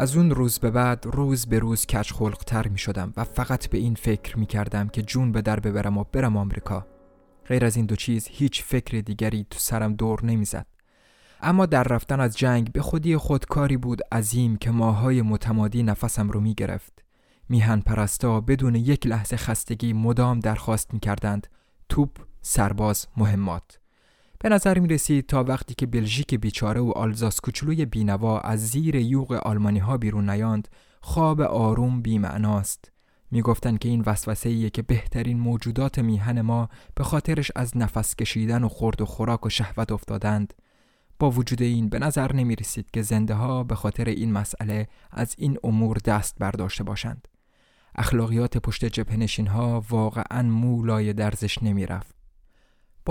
از اون روز به بعد روز به روز کچ تر می شدم و فقط به این فکر می کردم که جون به در ببرم و برم آمریکا غیر از این دو چیز هیچ فکر دیگری تو سرم دور نمی‌زد. اما در رفتن از جنگ به خودی خود کاری بود عظیم که ماهای متمادی نفسم رو می گرفت. میهن پرستا بدون یک لحظه خستگی مدام درخواست می کردند توپ، سرباز، مهمات. به نظر می رسید تا وقتی که بلژیک بیچاره و آلزاس کوچولوی بینوا از زیر یوغ آلمانی ها بیرون نیاند خواب آروم بیمعناست. می‌گفتند که این وسوسه که بهترین موجودات میهن ما به خاطرش از نفس کشیدن و خورد و خوراک و شهوت افتادند با وجود این به نظر نمی رسید که زنده ها به خاطر این مسئله از این امور دست برداشته باشند اخلاقیات پشت جبهنشین ها واقعا مولای درزش نمی رفت.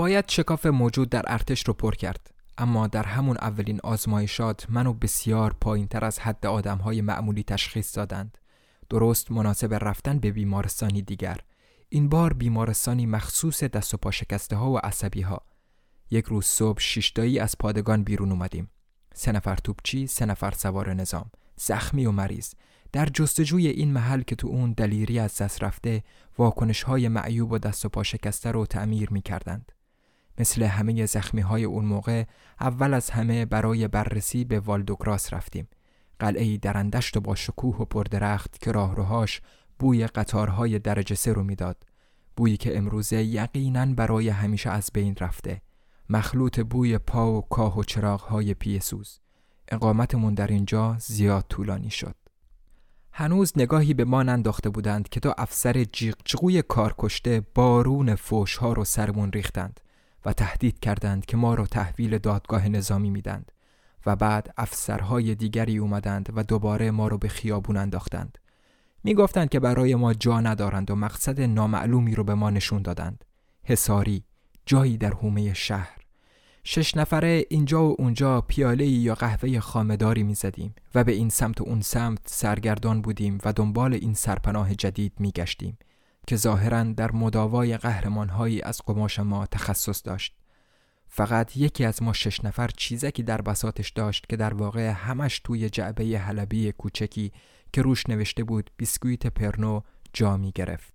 باید شکاف موجود در ارتش رو پر کرد. اما در همون اولین آزمایشات منو بسیار پایین تر از حد آدم های معمولی تشخیص دادند. درست مناسب رفتن به بیمارستانی دیگر. این بار بیمارستانی مخصوص دست و پا شکسته ها و عصبی ها یک روز صبح شیشتایی از پادگان بیرون اومدیم. سه نفر توپچی سه نفر سوار نظام. زخمی و مریض. در جستجوی این محل که تو اون دلیری از دست رفته واکنش های معیوب و دست و پا شکسته رو تعمیر می کردند. مثل همه زخمی های اون موقع اول از همه برای بررسی به والدوگراس رفتیم. قلعه درندشت و با شکوه و پردرخت که راهروهاش بوی قطارهای درجه سه رو می‌داد. بویی که امروزه یقینا برای همیشه از بین رفته. مخلوط بوی پا و کاه و چراغهای پیسوز. اقامتمون در اینجا زیاد طولانی شد. هنوز نگاهی به ما ننداخته بودند که تا افسر جیغجغوی کار کشته بارون فوش ها رو سرمون ریختند. و تهدید کردند که ما رو تحویل دادگاه نظامی میدند و بعد افسرهای دیگری اومدند و دوباره ما رو به خیابون انداختند. می گفتند که برای ما جا ندارند و مقصد نامعلومی رو به ما نشون دادند. حساری، جایی در حومه شهر. شش نفره اینجا و اونجا پیاله یا قهوه خامداری می زدیم و به این سمت و اون سمت سرگردان بودیم و دنبال این سرپناه جدید می گشتیم که ظاهرا در مداوای قهرمانهایی از قماش ما تخصص داشت. فقط یکی از ما شش نفر چیزکی در بساتش داشت که در واقع همش توی جعبه حلبی کوچکی که روش نوشته بود بیسکویت پرنو جا می گرفت.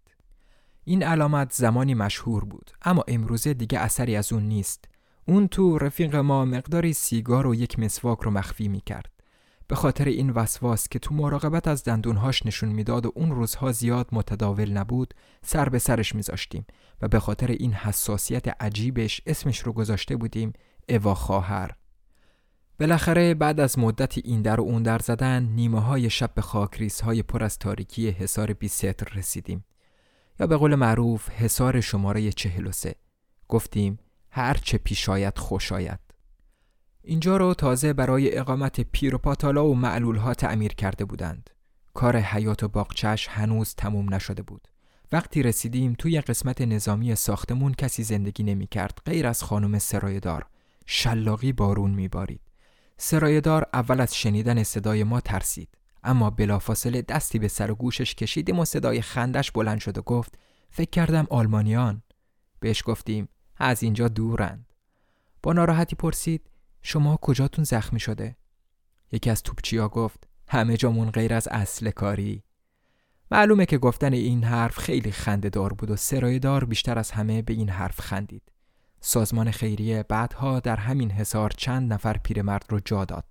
این علامت زمانی مشهور بود اما امروزه دیگه اثری از اون نیست. اون تو رفیق ما مقداری سیگار و یک مسواک رو مخفی می کرد. به خاطر این وسواس که تو مراقبت از دندونهاش نشون می‌داد و اون روزها زیاد متداول نبود سر به سرش میذاشتیم و به خاطر این حساسیت عجیبش اسمش رو گذاشته بودیم اوا خواهر. بالاخره بعد از مدتی این در و اون در زدن نیمه های شب به خاکریس های پر از تاریکی حصار بیستر رسیدیم. یا به قول معروف حصار شماره چهل و سه. گفتیم هر چه پیش آید خوش آید. اینجا رو تازه برای اقامت پیر و پاتالا و معلول ها تعمیر کرده بودند. کار حیات و باغچش هنوز تموم نشده بود. وقتی رسیدیم توی قسمت نظامی ساختمون کسی زندگی نمی کرد غیر از خانم سرایدار شلاقی بارون می بارید سرایدار اول از شنیدن صدای ما ترسید. اما بلافاصله دستی به سر و گوشش کشیدیم و صدای خندش بلند شد و گفت فکر کردم آلمانیان. بهش گفتیم از اینجا دورند. با ناراحتی پرسید شما کجاتون زخمی شده? یکی از توپچیا گفت همه جامون غیر از اصل کاری. معلومه که گفتن این حرف خیلی خنده دار بود و سرایدار بیشتر از همه به این حرف خندید. سازمان خیریه بعدها در همین حصار چند نفر پیرمرد رو جا داد.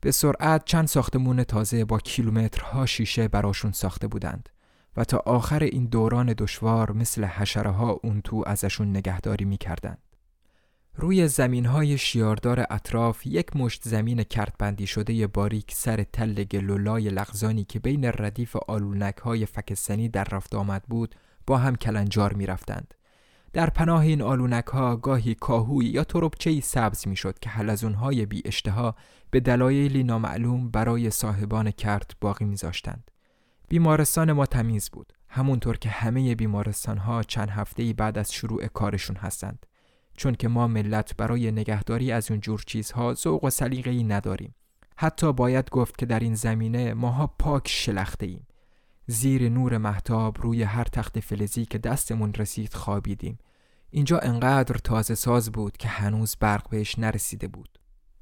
به سرعت چند ساختمون تازه با کیلومترها شیشه براشون ساخته بودند و تا آخر این دوران دشوار مثل حشره ها اون تو ازشون نگهداری می‌کردند. روی زمین های شیاردار اطراف یک مشت زمین کرتبندی شده باریک سر تل گلولای لغزانی که بین ردیف آلونک های فکستنی در رفت آمد بود با هم کلنجار می رفتند. در پناه این آلونک ها گاهی کاهوی یا تربچه سبز می شد که حلزون های بی اشتها به دلایلی نامعلوم برای صاحبان کرت باقی میذاشتند. بیمارستان ما تمیز بود همونطور که همه بیمارستان ها چند هفته بعد از شروع کارشون هستند چون که ما ملت برای نگهداری از اون جور چیزها ذوق و سلیقه ای نداریم. حتی باید گفت که در این زمینه ماها پاک شلخته ایم زیر نور محتاب روی هر تخت فلزی که دستمون رسید خوابیدیم. اینجا انقدر تازه ساز بود که هنوز برق بهش نرسیده بود.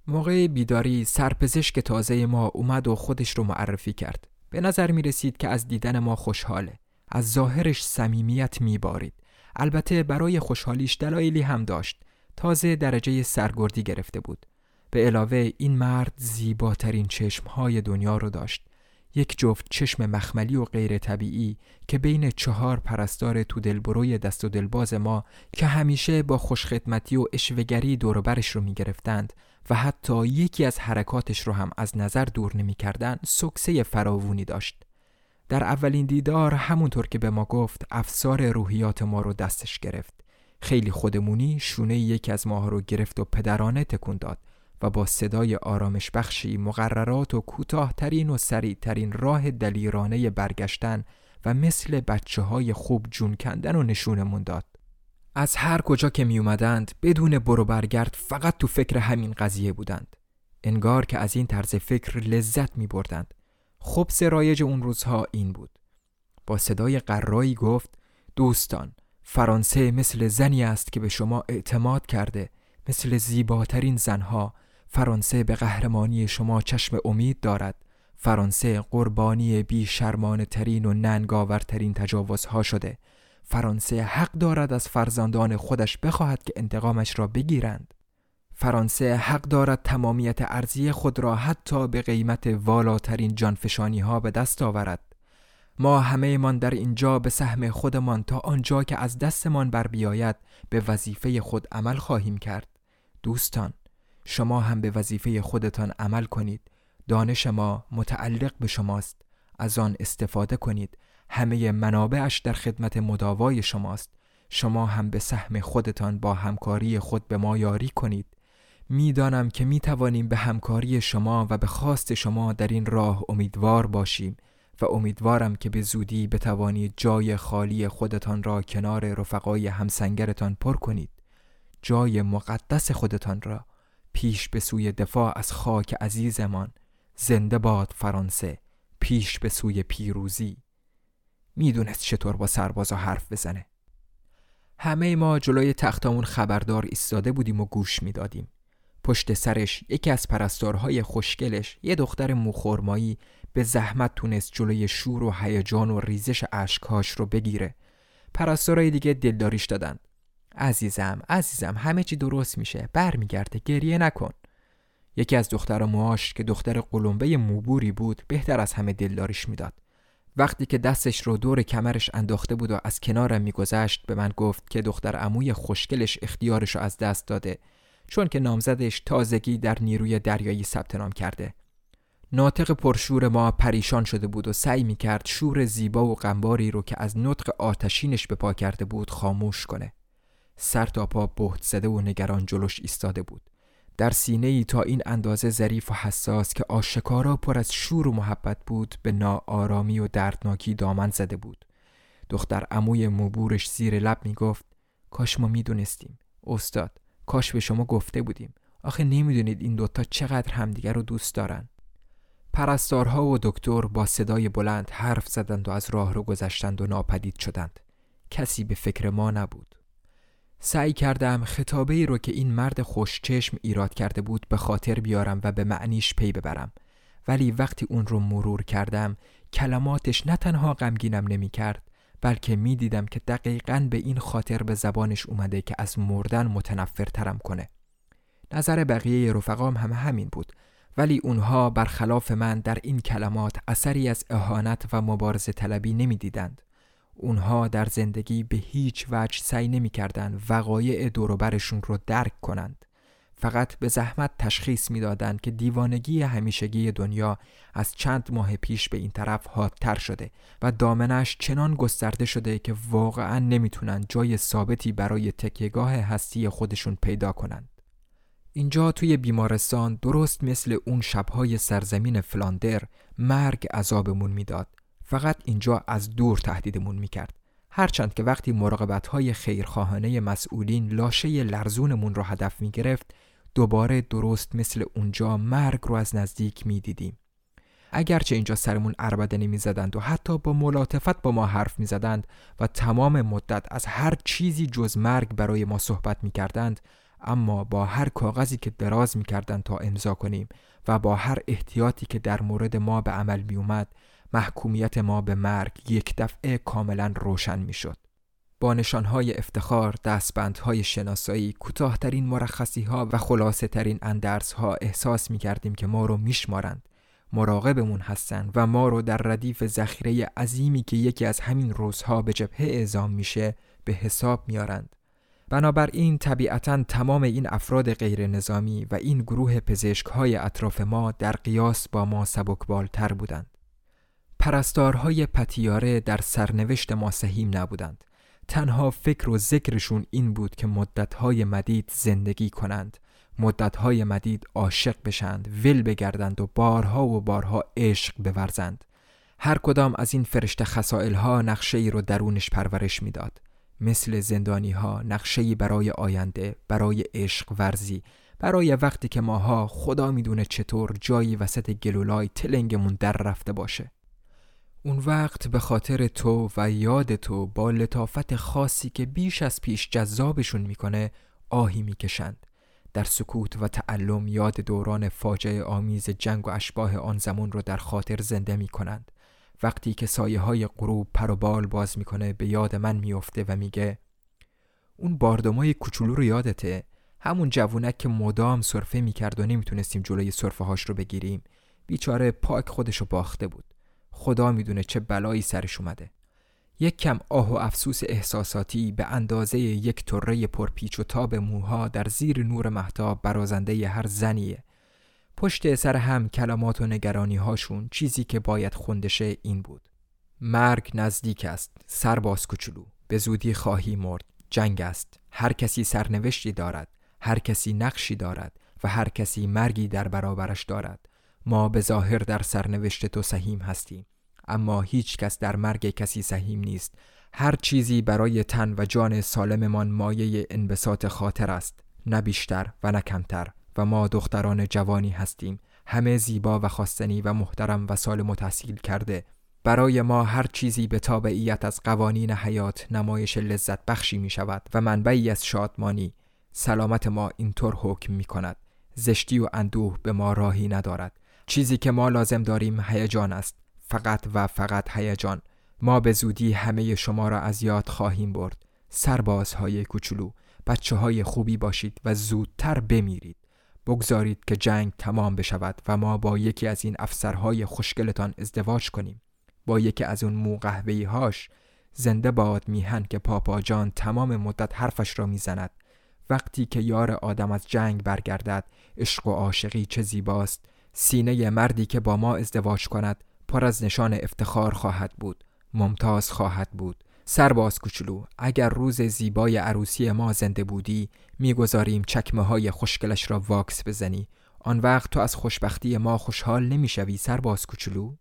موقع بیداری سرپزشک تازه ما اومد و خودش رو معرفی کرد. به نظر می رسید که از دیدن ما خوشحاله. از ظاهرش صمیمیت میبارید. البته برای خوشحالیش دلایلی هم داشت. تازه درجه سرگردی گرفته بود. به علاوه این مرد زیباترین چشمهای دنیا رو داشت. یک جفت چشم مخملی و غیر طبیعی که بین چهار پرستار تو دلبروی دست و دلباز ما که همیشه با خوشخدمتی و اشوگری دوربرش رو می گرفتند و حتی یکی از حرکاتش رو هم از نظر دور نمی کردن سکسه فراوونی داشت. در اولین دیدار همونطور که به ما گفت افسار روحیات ما رو دستش گرفت. خیلی خودمونی شونه یکی از ماها رو گرفت و پدرانه تکون داد و با صدای آرامش بخشی مقررات و کوتاهترین و سریعترین راه دلیرانه برگشتن و مثل بچه های خوب جون کندن و نشونمون داد. از هر کجا که می اومدند بدون برو برگرد فقط تو فکر همین قضیه بودند. انگار که از این طرز فکر لذت می بردند. خب رایج اون روزها این بود. با صدای قرایی گفت دوستان فرانسه مثل زنی است که به شما اعتماد کرده. مثل زیباترین زنها فرانسه به قهرمانی شما چشم امید دارد. فرانسه قربانی بی شرمان ترین و ننگاورترین تجاوزها شده. فرانسه حق دارد از فرزندان خودش بخواهد که انتقامش را بگیرند. فرانسه حق دارد تمامیت ارزی خود را حتی به قیمت والاترین جانفشانی ها به دست آورد. ما همه من در اینجا به سهم خودمان تا آنجا که از دستمان بر بیاید به وظیفه خود عمل خواهیم کرد. دوستان شما هم به وظیفه خودتان عمل کنید. دانش ما متعلق به شماست. از آن استفاده کنید. همه منابعش در خدمت مداوای شماست. شما هم به سهم خودتان با همکاری خود به ما یاری کنید. می‌دانم که می توانیم به همکاری شما و به خواست شما در این راه امیدوار باشیم و امیدوارم که به زودی بتوانید جای خالی خودتان را کنار رفقای همسنگرتان پر کنید. جای مقدس خودتان را پیش به سوی دفاع از خاک عزیزمان زنده باد فرانسه پیش به سوی پیروزی. می‌دونست چطور با سربازا حرف بزنه. همه ما جلوی تختامون خبردار ایستاده بودیم و گوش می‌دادیم. پشت سرش یکی از پرستارهای خوشگلش یه دختر موخورمایی به زحمت تونست جلوی شور و هیجان و ریزش اشکهاش رو بگیره. پرستارای دیگه دلداریش دادن. عزیزم عزیزم همه چی درست میشه. برمیگرده گریه نکن. یکی از دختر موهاش که دختر قلمبه موبوری بود بهتر از همه دلداریش می‌داد. وقتی که دستش رو دور کمرش انداخته بود و از کنارم میگذشت به من گفت که دختر عموی خوشگلش اختیارش رو از دست داده. چون که نامزدش تازگی در نیروی دریایی ثبت نام کرده. ناطق پرشور ما پریشان شده بود و سعی می کرد شور زیبا و غمباری رو که از نطق آتشینش به پا کرده بود خاموش کنه. سر تا پا بهت زده و نگران جلوش ایستاده بود. در سینه ای تا این اندازه ظریف و حساس که آشکارا پر از شور و محبت بود به ناآرامی و دردناکی دامن زده بود. دختر عموی مبورش زیر لب می گفت کاش ما می‌دونستیم استاد. کاش به شما گفته بودیم. آخه نمی‌دونید این دوتا چقدر همدیگر رو دوست دارن. پرستارها و دکتر با صدای بلند حرف زدند و از راه رو گذشتند و ناپدید شدند. کسی به فکر ما نبود. سعی کردم خطابه ای رو که این مرد خوشچشم ایراد کرده بود به خاطر بیارم و به معنیش پی ببرم. ولی وقتی اون رو مرور کردم کلماتش نه تنها غمگینم نمی کرد بلکه می دیدم که دقیقا به این خاطر به زبانش اومده که از مردن متنفرترم کنه نظر بقیه رفقام هم همین بود ولی اونها برخلاف من در این کلمات اثری از اهانت و مبارزه طلبی نمی دیدند. اونها در زندگی به هیچ وجه سعی نمی کردن وقایع دوروبرشون رو درک کنند. فقط به زحمت تشخیص می‌دادند که دیوانگی همیشگی دنیا از چند ماه پیش به این طرف حادتر شده و دامنش چنان گسترده شده که واقعا نمی‌تونن جای ثابتی برای تکیهگاه هستی خودشون پیدا کنند. اینجا توی بیمارستان درست مثل اون شبهای سرزمین فلاندر مرگ عذابمون می‌داد. فقط اینجا از دور تهدیدمون می‌کرد. هرچند که وقتی مراقبت های خیرخواهانه مسئولین لاشه لرزونمون رو هدف می گرفت دوباره درست مثل اونجا مرگ رو از نزدیک می دیدیم. اگرچه اینجا سرمون اربده نمی زدند و حتی با ملاطفت با ما حرف می زدند و تمام مدت از هر چیزی جز مرگ برای ما صحبت می کردند اما با هر کاغذی که دراز می کردند تا امضا کنیم و با هر احتیاطی که در مورد ما به عمل می اومد محکومیت ما به مرگ یک دفعه کاملا روشن می شد. با نشانهای افتخار، دستبندهای شناسایی، کوتاهترین مرخصی ها و خلاصه ترین اندرس ها احساس می کردیم که ما رو میشمارند. مراقبمون هستند و ما رو در ردیف ذخیره عظیمی که یکی از همین روزها به جبهه اعزام میشه به حساب میارند. بنابراین طبیعتا تمام این افراد غیر نظامی و این گروه پزشک های اطراف ما در قیاس با ما سبکبالتر بودند. پرستارهای پتیاره در سرنوشت ما سهیم نبودند. تنها فکر و ذکرشون این بود که مدتهای مدید زندگی کنند. مدتهای مدید عاشق بشند ول بگردند و بارها و بارها عشق بورزند. هر کدام از این فرشته خسائل ها نقشه ای رو درونش پرورش می‌داد. مثل زندانی ها نقشه برای آینده برای عشق ورزی برای وقتی که ماها خدا می‌دونه چطور جایی وسط گلولای تلنگمون در رفته باشه. اون وقت به خاطر تو و یاد تو با لطافت خاصی که بیش از پیش جذابشون می‌کنه آهی می‌کشند. در سکوت و تعلم یاد دوران فاجعه آمیز جنگ و اشباه آن زمان رو در خاطر زنده می‌کنند. وقتی که سایه های غروب پر و بال باز می‌کنه به یاد من میفته و میگه اون باردمای کوچولو رو یادته؟ همون جوونک که مدام سرفه می‌کرد و نمی‌تونستیم جلوی سرفه هاش رو بگیریم. بیچاره پاک خودشو باخته بود. خدا می‌دونه چه بلایی سرش اومده. یک کم آه و افسوس احساساتی به اندازه یک طره پرپیچ و تاب موها در زیر نور محتاب برازنده هر زنیه. پشت سر هم کلمات و نگرانی هاشون چیزی که باید خوندشه این بود. مرگ نزدیک است سرباز کوچولو به زودی خواهی مرد. جنگ است هر کسی سرنوشتی دارد هر کسی نقشی دارد و هر کسی مرگی در برابرش دارد. ما به ظاهر در سرنوشت تو سهیم هستیم اما هیچ کس در مرگ کسی سهیم نیست. هر چیزی برای تن و جان سالممان مایه انبساط خاطر است نه بیشتر و نه کمتر. و ما دختران جوانی هستیم. همه زیبا و خواستنی و محترم و سالم و تحصیل کرده. برای ما هر چیزی به تابعیت از قوانین حیات نمایش لذت بخشی می شود و منبعی از شادمانی. سلامت ما اینطور حکم می کند. زشتی و اندوه به ما راهی ندارد. چیزی که ما لازم داریم هیجان است. فقط و فقط هیجان. ما به زودی همه شما را از یاد خواهیم برد. سربازهای کوچولو بچه های خوبی باشید و زودتر بمیرید. بگذارید که جنگ تمام بشود و ما با یکی از این افسرهای خوشگلتان ازدواج کنیم. با یکی از اون مو هاش زنده باد میهن که پاپا جان تمام مدت حرفش را می‌زند. وقتی که یار آدم از جنگ برگردد عشق و عاشقی چه زیباست. سینه مردی که با ما ازدواج کند پر از نشان افتخار خواهد بود ممتاز خواهد بود. سرباز کوچولو اگر روز زیبای عروسی ما زنده بودی می‌گذاریم چکمه های خوشگلش را واکس بزنی. آن وقت تو از خوشبختی ما خوشحال نمی‌شوی سرباز کوچولو.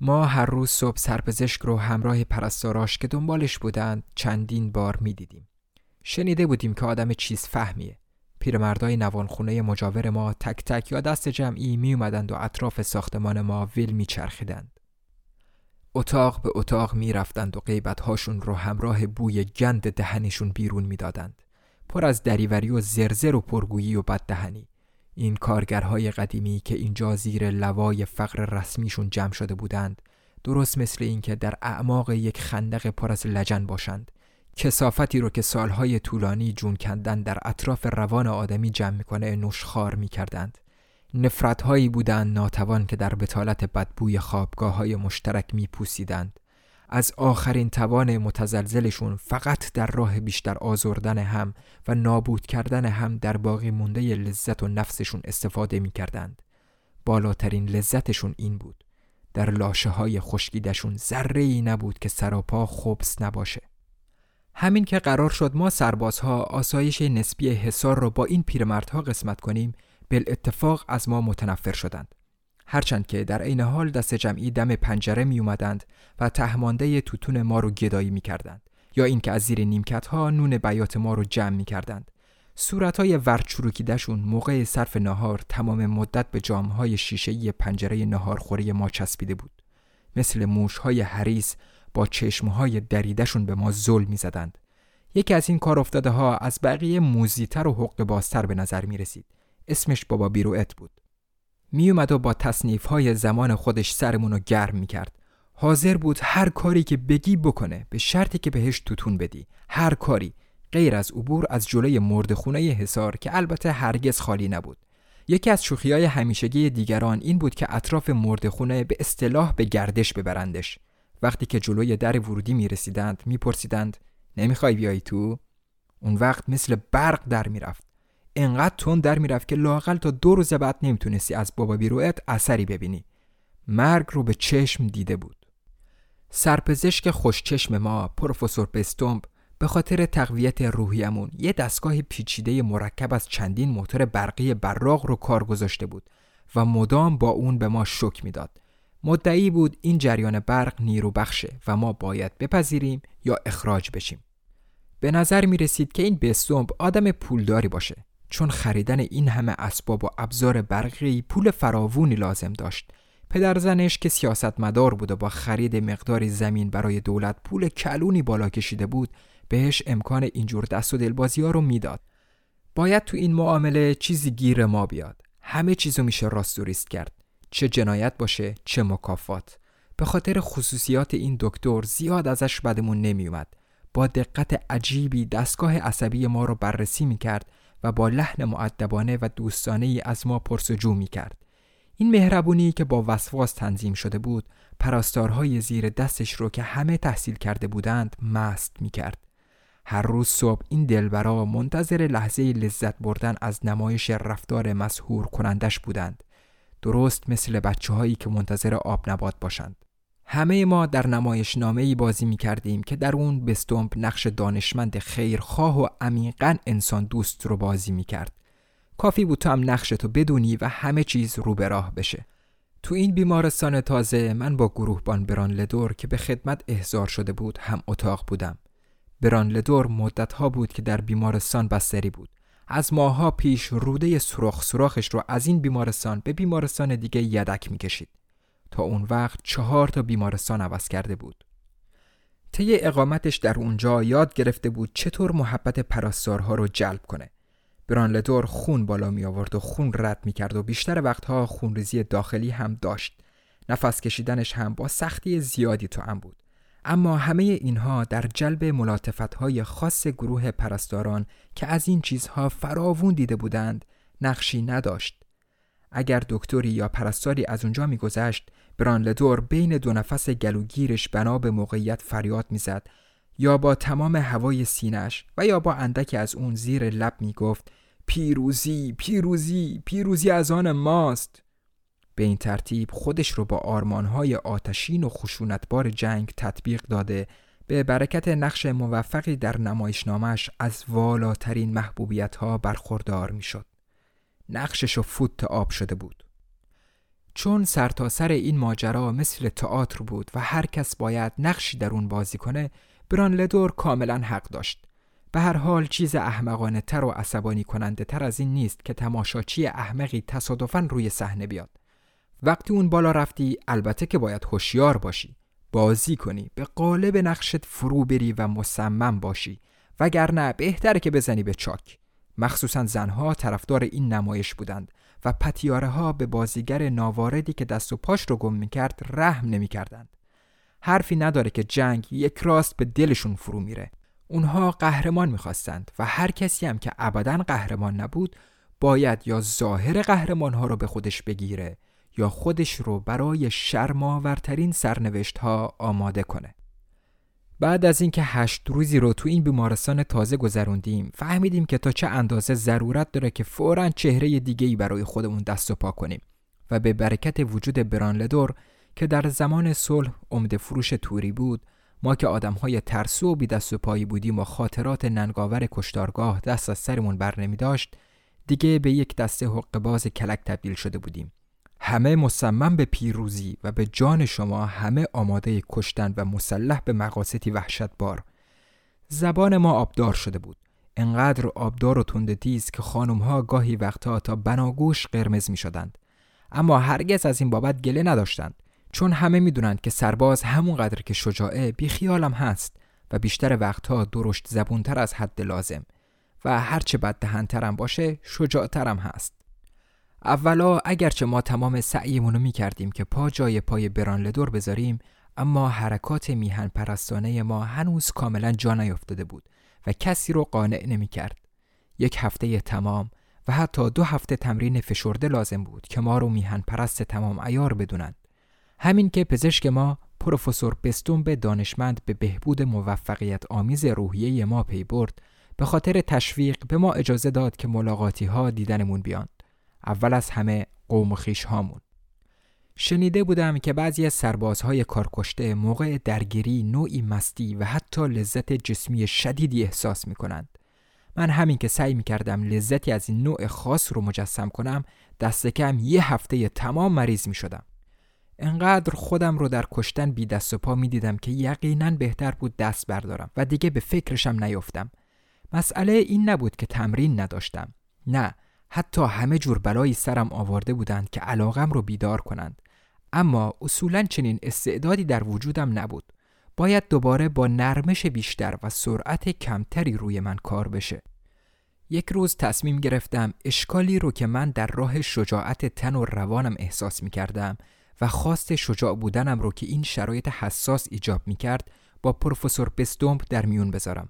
ما هر روز صبح سرپزشک رو همراه پرستاراش که دنبالش بودند چندین بار می‌دیدیم. شنیده بودیم که آدم چیز فهمیه. پیرمردای نوانخونه مجاور ما تک تک یا دست جمعی می اومدند و اطراف ساختمان ما ویل می چرخیدند. اتاق به اتاق می رفتند و غیبتهاشون رو همراه بوی گند دهنشون بیرون می دادند. پر از دریوری و زرزر و پرگویی و بددهنی. این کارگرهای قدیمی که اینجا زیر لوای فقر رسمیشون جمع شده بودند درست مثل اینکه در اعماق یک خندق پر از لجن باشند کسافتی رو که سالهای طولانی جون کندن در اطراف روان آدمی جمع می‌کنه نوشخار می‌کردند. نفرت هایی بودند ناتوان که در بتالت بدبوی خوابگاه های مشترک میپوسیدند. از آخرین توان متزلزلشون فقط در راه بیشتر آزردن هم و نابود کردن هم در باقی مونده لذت و نفسشون استفاده می‌کردند. بالاترین لذتشون این بود. در لاشه های خشکیدشون ذره ای نبود که سراپا خبس نباشه. همین که قرار شد ما سربازها آسایش نسبی حصار رو با این پیرمردها قسمت کنیم بل اتفاق از ما متنفر شدند. هرچند که در عین حال دست جمعی دم پنجره می اومدند و تهمانده توتون ما رو گدایی می کردند یا اینکه از زیر نیمکت ها نون بیات ما رو جمع می کردند صورت های ورچروکیدشون موقع صرف نهار تمام مدت به جام های شیشه پنجره نهارخوری ما چسبیده بود. مثل موش های حریس با چشمهای دریدشون به ما ظلم می زدند. یکی از این کار افتاده ها از بقیه موزیتر و حق بازتر به نظر می رسید. اسمش بابا بیروعت بود. می اومد و با تصنیف های زمان خودش سرمونو گرم می کرد. حاضر بود هر کاری که بگی بکنه به شرطی که بهش توتون بدی. هر کاری غیر از عبور از جلوی مردخونه حصار که البته هرگز خالی نبود. یکی از شوخی های همیشگی دیگران این بود که اطراف مردخونه به اصطلاح به گردش ببرندش. وقتی که جلوی در ورودی می رسیدند می پرسیدند نمی‌خوای بیای تو؟ اون وقت مثل برق در می‌رفت. انقدر تون در می‌رفت که لاقل تا دو روز بعد نمی‌تونستی از بابا بیرویت اثری ببینی. مرگ رو به چشم دیده بود. سرپزشک خوشچشم ما پروفسور بستومب به خاطر تقویت روحیمون یه دستگاه پیچیده مرکب از چندین موتور برقی براق رو کار گذاشته بود و مدام با اون به ما شک می‌داد مدعی بود این جریان برق نیرو بخشه و ما باید بپذیریم یا اخراج بشیم. به نظر می رسید که این بستومب آدم پولداری باشه چون خریدن این همه اسباب و ابزار برقی پول فراوونی لازم داشت. پدر زنش که سیاستمدار بود و با خرید مقداری زمین برای دولت پول کلونی بالا کشیده بود بهش امکان اینجور دست و دلبازی ها رو می‌داد. باید تو این معامله چیزی گیر ما بیاد. همه چیزو میشه راستوریست کرد. چه جنایت باشه چه مکافات. به خاطر خصوصیات این دکتر زیاد ازش بدمون نمیومد با دقت عجیبی دستگاه عصبی ما رو بررسی می‌کرد و با لحن معدبانه و دوستانه از ما پرسجو می‌کرد. این مهربونی که با وسواس تنظیم شده بود پراستارهای زیر دستش رو که همه تحصیل کرده بودند مست می‌کرد. هر روز صبح این دلبرا منتظر لحظه لذت بردن از نمایش رفتار مسهور کنندش بودند. درست مثل بچه هایی که منتظر آب نبات باشند. همه ما در نمایش نامه بازی می کردیم که در اون بستومپ نقش دانشمند خیرخواه و عمیقا انسان دوست رو بازی می کرد. کافی بود تو هم نقشتو بدونی و همه چیز رو به راه بشه. تو این بیمارستان تازه من با گروهبان بران لدور که به خدمت احضار شده بود هم اتاق بودم. بران لدور مدتها بود که در بیمارستان بستری بود. از ماها پیش روده سرخ سرخش رو از این بیمارستان به بیمارستان دیگه یدک می‌کشید. تا اون وقت چهار تا بیمارستان عوض کرده بود. طی اقامتش در اونجا یاد گرفته بود چطور محبت پرستارها رو جلب کنه. برانلدور خون بالا می آورد و خون رد می کرد و بیشتر وقتها خونریزی داخلی هم داشت. نفس کشیدنش هم با سختی زیادی تو هم بود. اما همه اینها در جلب ملاتفت های خاص گروه پرستاران که از این چیزها فراوون دیده بودند نقشی نداشت. اگر دکتری یا پرستاری از اونجا میگذشت برانلدور بین دو نفس گلوگیرش بنا به موقعیت فریاد می‌زد یا با تمام هوای سینش و یا با اندکی از اون زیر لب می‌گفت پیروزی پیروزی پیروزی از آن ماست به این ترتیب خودش رو با آرمانهای آتشین و خشونتبار جنگ تطبیق داده به برکت نقش موفقی در نمایشنامش از والاترین محبوبیت ها برخوردار می شد. نقشش و فوت آب شده بود. چون سرتاسر سر این ماجرا مثل تئاتر بود و هر کس باید نقشی در اون بازی کنه بران لدور کاملا حق داشت. به هر حال چیز احمقانه تر و عصبانی کننده تر از این نیست که تماشاچی احمقی تصادفاً روی صحنه بیاد. وقتی اون بالا رفتی البته که باید هوشیار باشی. بازی کنی، به قالب نقشت فرو بری و مصمم باشی. وگرنه بهتره که بزنی به چاک. مخصوصا زنها طرفدار این نمایش بودند و پتیاره ها به بازیگر ناواردی که دست و پاش رو گم می‌کرد رحم نمی‌کردند. حرفی نداره که جنگ یک راست به دلشون فرو میره. اونها قهرمان می‌خواستند و هر کسی هم که ابدا قهرمان نبود باید یا ظاهر قهرمان ها رو به خودش بگیره یا خودش رو برای شرماورترین سرنوشت ها آماده کنه. بعد از اینکه هشت روزی رو تو این بیمارستان تازه گذروندیم فهمیدیم که تا چه اندازه ضرورت داره که فورا چهره دیگه ای برای خودمون دست و پا کنیم و به برکت وجود برانلدور که در زمان صلح عمده فروش توری بود ما که آدم های ترسو و بی دست و پایی بودیم و خاطرات ننگاور کشتارگاه دست از سرمون بر نمی داشت دیگه به یک دسته حق باز کلک تبدیل شده بودیم همه مصمم به پیروزی و به جان شما همه آماده کشتن و مسلح به مقاصدی وحشتبار. زبان ما آبدار شده بود. انقدر آبدار و تندتیز که خانم ها گاهی وقتها تا بناگوش قرمز می شدند. اما هرگز از این بابت گله نداشتند چون همه می‌دونند که سرباز همونقدر که شجاعه بیخیالم هست و بیشتر وقتها درشت زبونتر از حد لازم. و هرچه بد دهنترم باشه شجاعترم هست. اولا اگرچه ما تمام سعیمونو می کردیم که پا جای پای برانلدور بذاریم اما حرکات میهن پرستانه ما هنوز کاملا جا نیفتاده بود و کسی رو قانع نمی کرد. یک هفته تمام و حتی دو هفته تمرین فشرده لازم بود که ما رو میهن پرست تمام ایار بدونند. همین که پزشک ما پروفسور بستون به دانشمند به بهبود موفقیت آمیز روحیه ما پی برد به خاطر تشویق به ما اجازه داد که ملاقاتی ها دیدنمون بیاند. اول از همه قوم و خیش هامون. شنیده بودم که بعضی از سربازهای کارکشته موقع درگیری نوعی مستی و حتی لذت جسمی شدیدی احساس می کنند. من همین که سعی می کردم لذتی از این نوع خاص رو مجسم کنم دست کم یه هفته تمام مریض می شدم. انقدر خودم رو در کشتن بی دست و پا می دیدم که یقینا بهتر بود دست بردارم و دیگه به فکرشم نیفتم. مسئله این نبود که تمرین نداشتم. نه حتی همه جور بلایی سرم آورده بودند که علاقم رو بیدار کنند. اما اصولا چنین استعدادی در وجودم نبود. باید دوباره با نرمش بیشتر و سرعت کمتری روی من کار بشه. یک روز تصمیم گرفتم اشکالی رو که من در راه شجاعت تن و روانم احساس می کردم و خواست شجاع بودنم رو که این شرایط حساس ایجاب می کرد با پروفسور بستومپ در میون بذارم.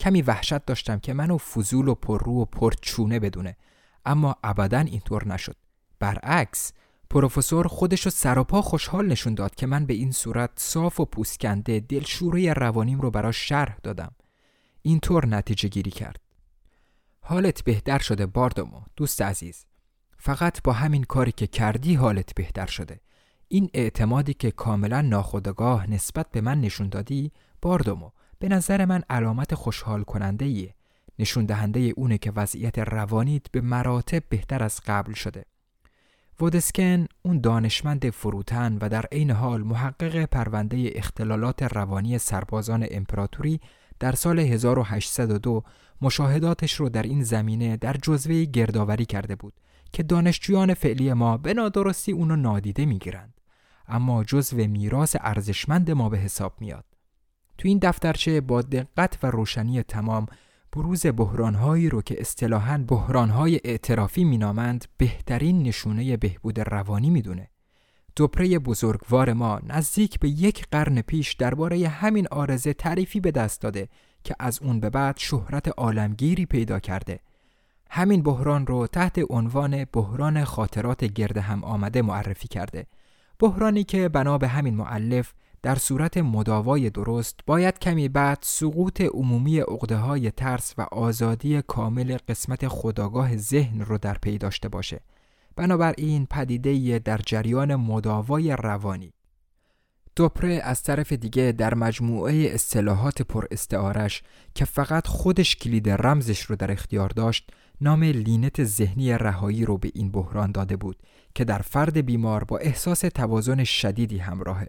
کمی وحشت داشتم که منو فضول و پررو و پرچونه بدونه. اما ابدا اینطور نشد. برعکس پروفسور خودش رو سراپا خوشحال نشون داد که من به این صورت صاف و پوسکنده دلشوره روانیم رو براش شرح دادم. اینطور نتیجه گیری کرد. حالت بهتر شده باردومو دوست عزیز. فقط با همین کاری که کردی حالت بهتر شده. این اعتمادی که کاملا ناخودآگاه نسبت به من نشون دادی باردومو به نظر من علامت خوشحال کننده ایه نشون دهنده اونه که وضعیت روانیت به مراتب بهتر از قبل شده. وودسکن اون دانشمند فروتن و در عین حال محقق پرونده اختلالات روانی سربازان امپراتوری در سال 1802 مشاهداتش رو در این زمینه در جزوه گردآوری کرده بود که دانشجویان فعلی ما به نادرستی اونو نادیده می‌گیرند اما جزو میراث ارزشمند ما به حساب میاد تو این دفترچه با دقت و روشنی تمام بروز بحرانهایی رو که اصطلاحاً بحرانهای اعترافی مینامند بهترین نشونه بهبود روانی می‌دونه. دوپره بزرگوار ما نزدیک به یک قرن پیش درباره همین آرزه تعریفی به دست داده که از اون به بعد شهرت عالمگیری پیدا کرده. همین بحران رو تحت عنوان بحران خاطرات گرد هم آمده معرفی کرده. بحرانی که بنا به همین معلف در صورت مداوای درست باید کمی بعد سقوط عمومی عقده های ترس و آزادی کامل قسمت خداگاه ذهن رو در پی داشته باشه. بنابراین پدیده در جریان مداوای روانی. دوپره از طرف دیگه در مجموعه اصطلاحات پر استعارش که فقط خودش کلید رمزش رو در اختیار داشت نام لینت ذهنی رهایی رو به این بحران داده بود که در فرد بیمار با احساس توازن شدیدی همراهه.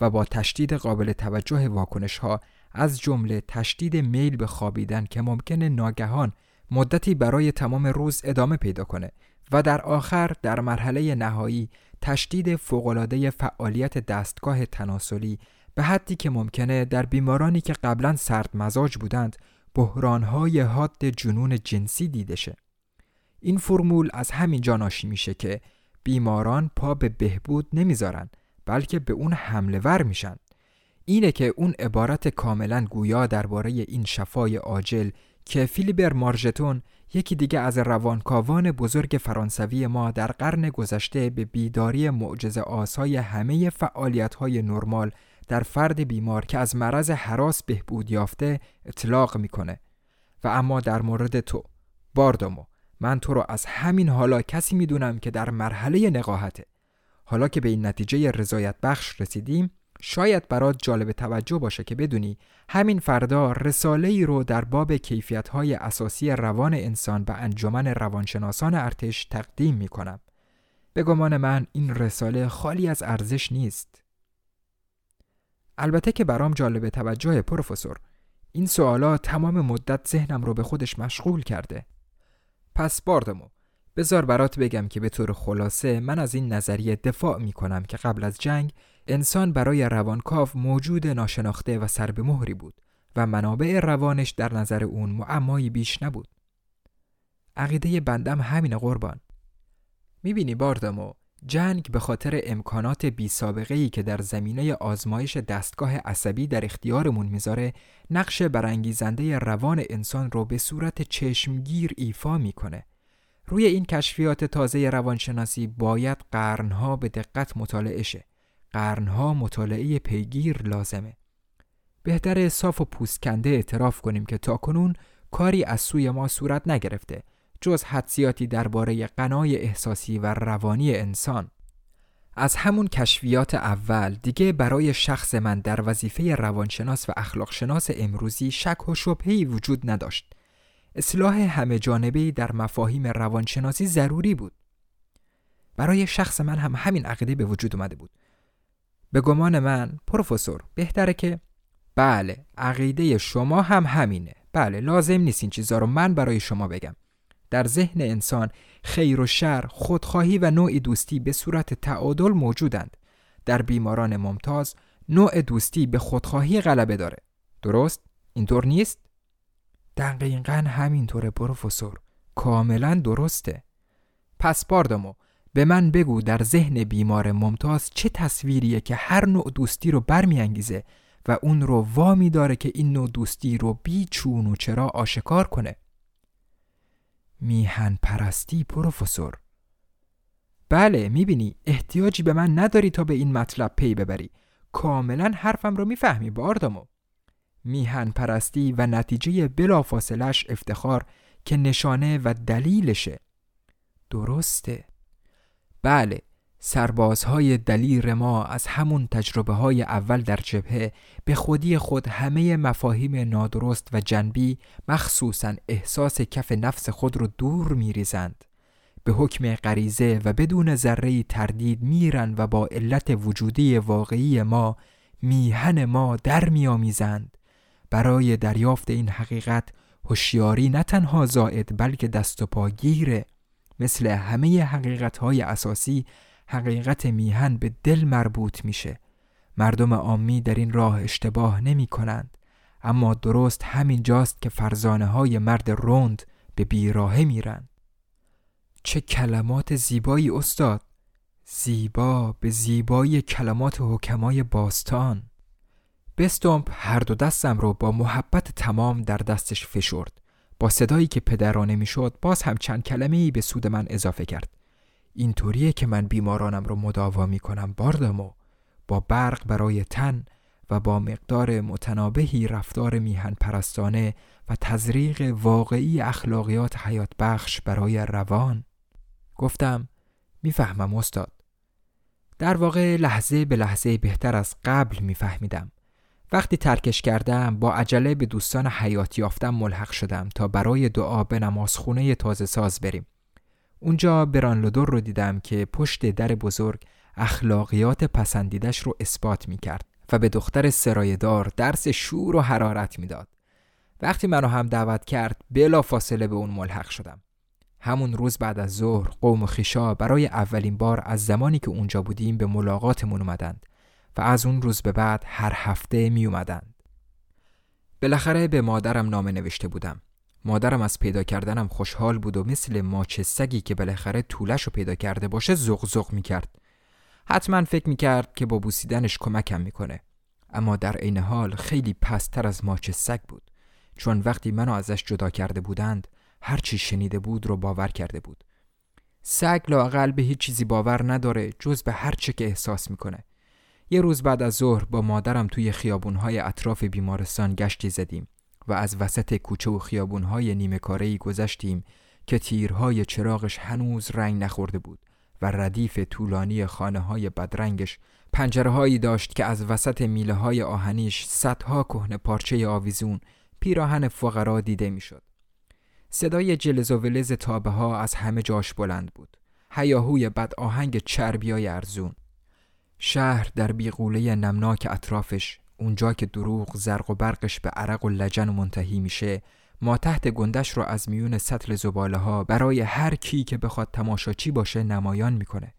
و با تشدید قابل توجه واکنش ها از جمله تشدید میل به خوابیدن که ممکنه ناگهان مدتی برای تمام روز ادامه پیدا کنه و در آخر در مرحله نهایی تشدید فوقالعاده فعالیت دستگاه تناسلی به حدی که ممکنه در بیمارانی که قبلا سرد مزاج بودند بحرانهای حاد جنون جنسی دیده شه. این فرمول از همین جا ناشی میشه که بیماران پا به بهبود نمی‌ذارن بلکه به اون حمله ور میشن. اینه که اون عبارت کاملا گویا درباره این شفای عاجل که فیلیبر مارژتون یکی دیگه از روانکاوان بزرگ فرانسوی ما در قرن گذشته به بیداری معجزه آسای همه فعالیت های نرمال در فرد بیمار که از مرض حراس بهبود یافته اطلاق می‌کنه و اما در مورد تو باردامو من تو رو از همین حالا کسی می‌دونم که در مرحله نقاهته حالا که به این نتیجه رضایت بخش رسیدیم شاید برات جالب توجه باشه که بدونی همین فردا رساله ای رو در باب کیفیت های اساسی روان انسان به انجمن روانشناسان ارتش تقدیم می کنم. به گمان من این رساله خالی از ارزش نیست. البته که برام جالب توجه پروفسور این سوالا تمام مدت ذهنم رو به خودش مشغول کرده. پس باردمو بذار برات بگم که به طور خلاصه من از این نظریه دفاع می کنم که قبل از جنگ انسان برای روانکاو موجود ناشناخته و سر به مهری بود و منابع روانش در نظر اون معمایی بیش نبود. عقیده بندم همین قربان. می‌بینی باردمو جنگ به خاطر امکانات بی سابقه ای که در زمینه آزمایش دستگاه عصبی در اختیارمون می‌ذاره نقش برانگیزنده روان انسان رو به صورت چشمگیر ایفا می‌کنه. روی این کشفیات تازه روانشناسی باید قرنها به دقت مطالعه شه. قرنها مطالعه پیگیر لازمه. بهتر صاف و پوستکنده اعتراف کنیم که تاکنون کاری از سوی ما صورت نگرفته جز حدسیاتی درباره قنای احساسی و روانی انسان از همون کشفیات اول دیگه برای شخص من در وظیفه روانشناس و اخلاقشناس امروزی شک و شبهی وجود نداشت اصلاح همه جانبهی در مفاهیم روانشناسی ضروری بود. برای شخص من هم همین عقیده به وجود اومده بود. به گمان من پروفسور بهتره که بله عقیده شما هم همینه. بله لازم نیست این چیزا رو من برای شما بگم. در ذهن انسان خیر و شر خودخواهی و نوع دوستی به صورت تعادل موجودند. در بیماران ممتاز نوع دوستی به خودخواهی غلبه داره. درست؟ اینطور نیست؟ دقیقا همینطوره پروفسور. کاملا درسته. پس باردمو به من بگو در ذهن بیمار ممتاز چه تصویریه که هر نوع دوستی رو برمیانگیزه و اون رو وامی داره که این نوع دوستی رو بی چون و چرا آشکار کنه. میهن پرستی پروفسور. بله می‌بینی احتیاجی به من نداری تا به این مطلب پی ببری. کاملا حرفم رو می‌فهمی باردامو. میهن پرستی و نتیجه بلافاصلش افتخار که نشانه و دلیلشه. درسته. بله سربازهای دلیر ما از همون تجربه های اول در جبهه به خودی خود همه مفاهیم نادرست و جنبی مخصوصا احساس کف نفس خود رو دور میریزند. به حکم غریزه و بدون ذره تردید میرن و با علت وجودی واقعی ما میهن ما در میآمیزند. برای دریافت این حقیقت هوشیاری نه تنها زائد بلکه دست و پاگیره مثل همه حقیقت های اساسی حقیقت میهن به دل مربوط میشه. مردم عامی در این راه اشتباه نمی کنند اما درست همین جاست که فرزانه های مرد روند به بیراهه میرن. چه کلمات زیبایی استاد! زیبا به زیبایی کلمات حکمای باستان. بستومپ هر دو دستم رو با محبت تمام در دستش فشرد. با صدایی که پدرانه می‌شد باز هم چند کلمه ای به سود من اضافه کرد. اینطوریه که من بیمارانم رو مداوا می کنم باردمو با برق برای تن و با مقدار متنابهی رفتار میهن پرستانه و تزریق واقعی اخلاقیات حیات بخش برای روان گفتم می‌فهمم استاد. در واقع لحظه به لحظه بهتر از قبل میفهمیدم. وقتی ترکش کردم با عجله به دوستان حیات یافتم ملحق شدم تا برای دعا به نمازخونه تازه ساز بریم. اونجا برانلودور رو دیدم که پشت در بزرگ اخلاقیات پسندیدش رو اثبات می کرد و به دختر سرایدار درس شور و حرارت می‌داد. وقتی منو هم دعوت کرد بلا فاصله به اون ملحق شدم. همون روز بعد از ظهر قوم خیشا برای اولین بار از زمانی که اونجا بودیم به ملاقاتمون اومدند و از اون روز به بعد هر هفته می اومدند. بالاخره به مادرم نامه نوشته بودم. مادرم از پیدا کردنم خوشحال بود و مثل ماچ سگی که بالاخره طولش رو پیدا کرده باشه زغ زغ می کرد. حتما فکر می کرد که با بوسیدنش کمکم می‌کنه. اما در عین حال خیلی پستر از ماچ سگ بود. چون وقتی منو ازش جدا کرده بودند هر چی شنیده بود رو باور کرده بود. سگ لاقل به هیچ چیزی باور نداره جز به هر چه که احساس می‌کنه. یه روز بعد از ظهر با مادرم توی خیابونهای اطراف بیمارستان گشتی زدیم و از وسط کوچه و خیابونهای نیمه گذشتیم که تیرهای چراغش هنوز رنگ نخورده بود و ردیف طولانی خانه های بدرنگش پنجره هایی داشت که از وسط میله های آهنیش صدها کهنه پارچه آویزون پیراهن فقرا دیده می‌شد. صدای جلز و ولز تابه ها از همه جاش بلند بود. هیاهوی بد آهنگ چربیای ارزون. شهر در بیغوله نمناک اطرافش اونجا که دروغ زرق و برقش به عرق و لجن منتهی میشه ما تحت گندش رو از میون سطل زباله ها برای هر کی که بخواد تماشاچی باشه نمایان می‌کنه.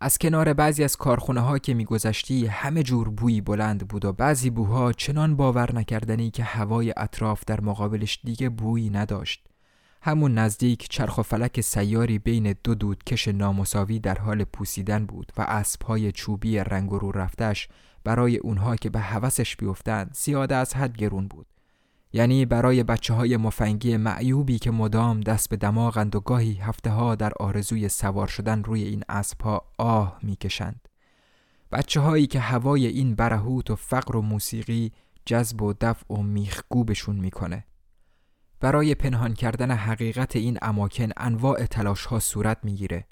از کنار بعضی از کارخونه ها که میگذشتی همه جور بویی بلند بود و بعضی بوها چنان باور نکردنی که هوای اطراف در مقابلش دیگه بویی نداشت. همون نزدیک چرخ و فلک سیاری بین دو دودکش نامساوی در حال پوسیدن بود و اسبهای چوبی رنگ رو رفتش برای اونها که به هوسش بیفتند زیاده از حد گرون بود. یعنی برای بچه های مفنگی معیوبی که مدام دست به دماغند و گاهی هفته ها در آرزوی سوار شدن روی این اسبها آه می‌کشند. بچه هایی که هوای این برهوت و فقر و موسیقی جذب و دفع و میخگوبشون می‌کنه. برای پنهان کردن حقیقت این اماکن انواع تلاش ها صورت می‌گیره.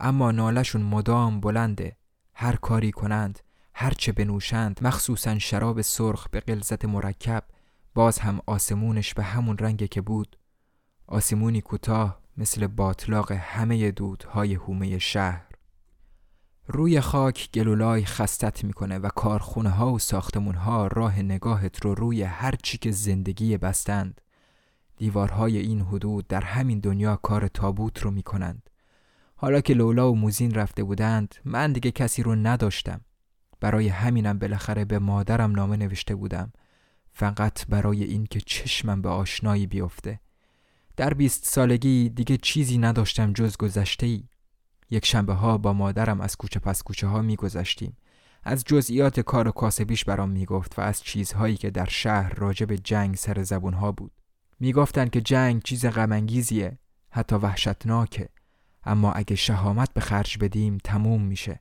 اما نالشون مدام بلنده. هر کاری کنند، هر چه بنوشند، مخصوصا شراب سرخ به غلظت مرکب باز هم آسمونش به همون رنگ که بود آسمونی کوتاه مثل باطلاق همه دودهای هومه شهر روی خاک گلولای خستت می‌کنه و کارخونه ها و ساختمون ها راه نگاهت رو روی هر چی که زندگی بستند دیوارهای این حدود در همین دنیا کار تابوت رو می‌کنند. حالا که لولا و موزین رفته بودند من دیگه کسی رو نداشتم. برای همینم بالاخره به مادرم نامه نوشته بودم. فقط برای اینکه چشمم به آشنایی بیفته. در بیست سالگی دیگه چیزی نداشتم جز گذشته ای یک شنبه ها با مادرم از کوچه پس کوچه ها می گذشتیم. از جزئیات کار و کاسبیش برام می‌گفت و از چیزهایی که در شهر راجع به جنگ سر زبون ها بود. می‌گفتند که جنگ چیز غمانگیزیه حتی وحشتناکه. اما اگه شهامت به خرج بدیم تموم میشه.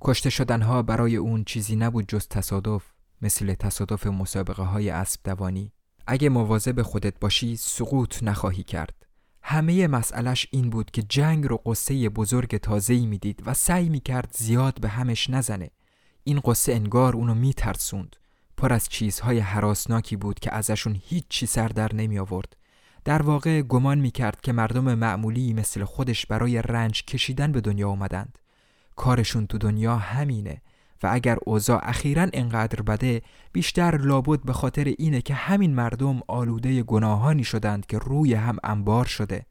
کشته شدنها برای اون چیزی نبود جز تصادف مثل تصادف مسابقه های اسب دوانی. اگه مواظب خودت باشی سقوط نخواهی کرد. همه مسئلش این بود که جنگ رو قصه بزرگ تازه‌ای می‌دید و سعی می‌کرد زیاد به همش نزنه. این قصه انگار اونو میترسوند. پر از چیزهای حراسناکی بود که ازشون هیچی سر در نمی آورد. در واقع گمان می‌کرد که مردم معمولی مثل خودش برای رنج کشیدن به دنیا اومدند. کارشون تو دنیا همینه و اگر اوضاع اخیرا انقدر بده بیشتر لابد به خاطر اینه که همین مردم آلوده گناهانی شدند که روی هم انبار شده.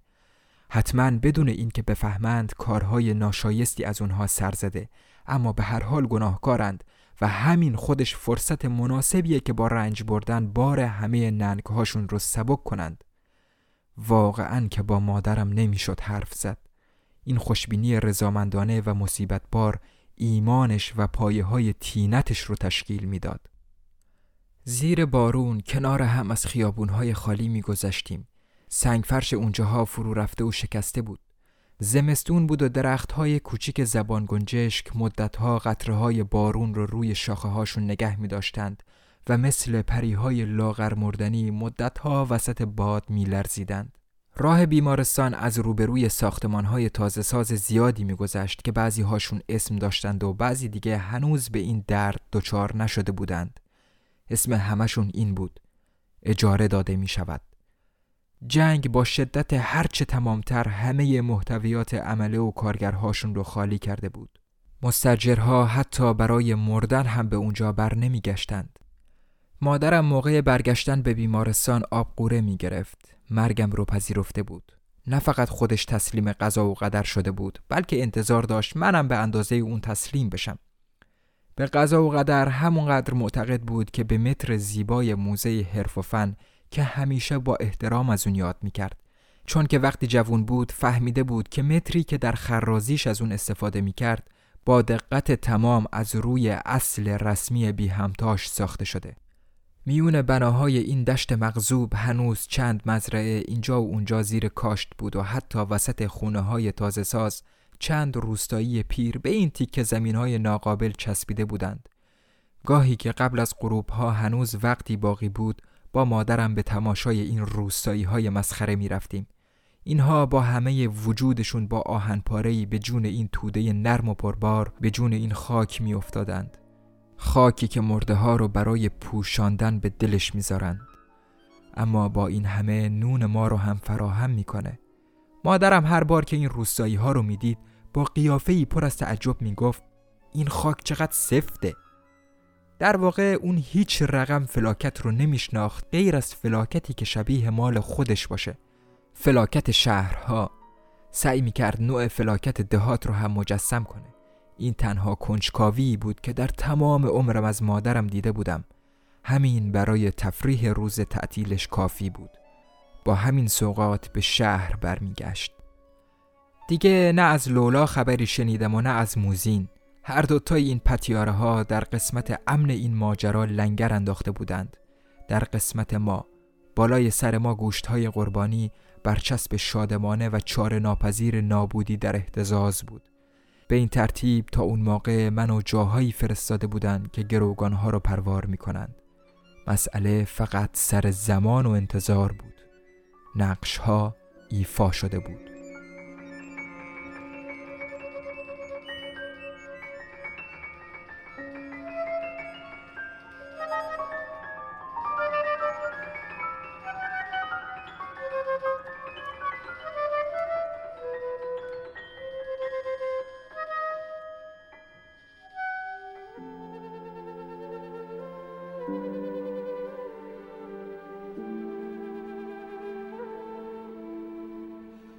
حتما بدون اینکه بفهمند کارهای ناشایستی از اونها سر زده. اما به هر حال گناهکارند. و همین خودش فرصت مناسبیه که با رنج بردن بار همه ننگهاشون رو سبک کنند واقعا که با مادرم نمی‌شد حرف زد این خوشبینی رضامندانه و مصیبت بار ایمانش و پایه های تینتش رو تشکیل می‌داد. زیر بارون کنار هم از خیابونهای خالی میگذشتیم. سنگفرش اونجاها فرو رفته و شکسته بود. زمستون بود و درختهای کوچیک زبان گنجشک مدتها قطره بارون رو روی شاخه هاشون نگه می داشتند و مثل پریهای لاغر مردنی مدتها وسط باد می لرزیدند. راه بیمارستان از روبروی ساختمانهای تازه ساز زیادی میگذشت که بعضی هاشون اسم داشتند و بعضی دیگه هنوز به این درد دچار نشده بودند. اسم همشون این بود. اجاره داده می شود. جنگ با شدت هرچه تمامتر همه محتویات عمله و کارگرهاشون رو خالی کرده بود. مستجرها حتی برای مردن هم به اونجا بر نمی گشتند. مادرم موقع برگشتن به بیمارستان آبقوره می گرفت. مرگم رو پذیرفته بود. نه فقط خودش تسلیم قضا و قدر شده بود بلکه انتظار داشت منم به اندازه اون تسلیم بشم. به قضا و قدر همونقدر معتقد بود که به متر زیبای موزه حرف و فن که همیشه با احترام از اون یاد می‌کرد. چون که وقتی جوون بود فهمیده بود که متری که در خرازیش از اون استفاده می‌کرد با دقت تمام از روی اصل رسمی بی همتاش ساخته شده. میون بناهای این دشت مغزوب هنوز چند مزرعه اینجا و اونجا زیر کاشت بود و حتی وسط خونه های تازه ساز چند روستایی پیر به این تیک زمین های ناقابل چسبیده بودند. گاهی که قبل از غروب ها هنوز وقتی باقی بود با مادرم به تماشای این روستایی های مسخره می رفتیم. اینها با همه وجودشون با آهنپارهی به جون این توده نرم و پربار به جون این خاک می افتادند. خاکی که مرده ها رو برای پوشاندن به دلش می‌ذارند اما با این همه نون ما رو هم فراهم می‌کنه مادرم هر بار که این روستایی ها رو می‌دید با قیافه پر از تعجب می‌گفت این خاک چقدر سفته در واقع اون هیچ رقم فلاکت رو نمیشناخت غیر از فلاکتی که شبیه مال خودش باشه. فلاکت شهرها. سعی می‌کرد نوع فلاکت دهات رو هم مجسم کنه. این تنها کنجکاوی بود که در تمام عمرم از مادرم دیده بودم. همین برای تفریح روز تعطیلش کافی بود. با همین سوقات به شهر برمیگشت. دیگه نه از لولا خبری شنیدم و نه از موزین. هر دوتای این پتیاره ها در قسمت امن این ماجرا لنگر انداخته بودند در قسمت ما بالای سر ما گوشت های قربانی برچسب شادمانه و چار ناپذیر نابودی در احتزاز بود به این ترتیب تا اون موقع منو جاهایی فرستاده بودند که گروگانها رو پروار می کنند. مسئله فقط سر زمان و انتظار بود. نقش ها ایفا شده بود.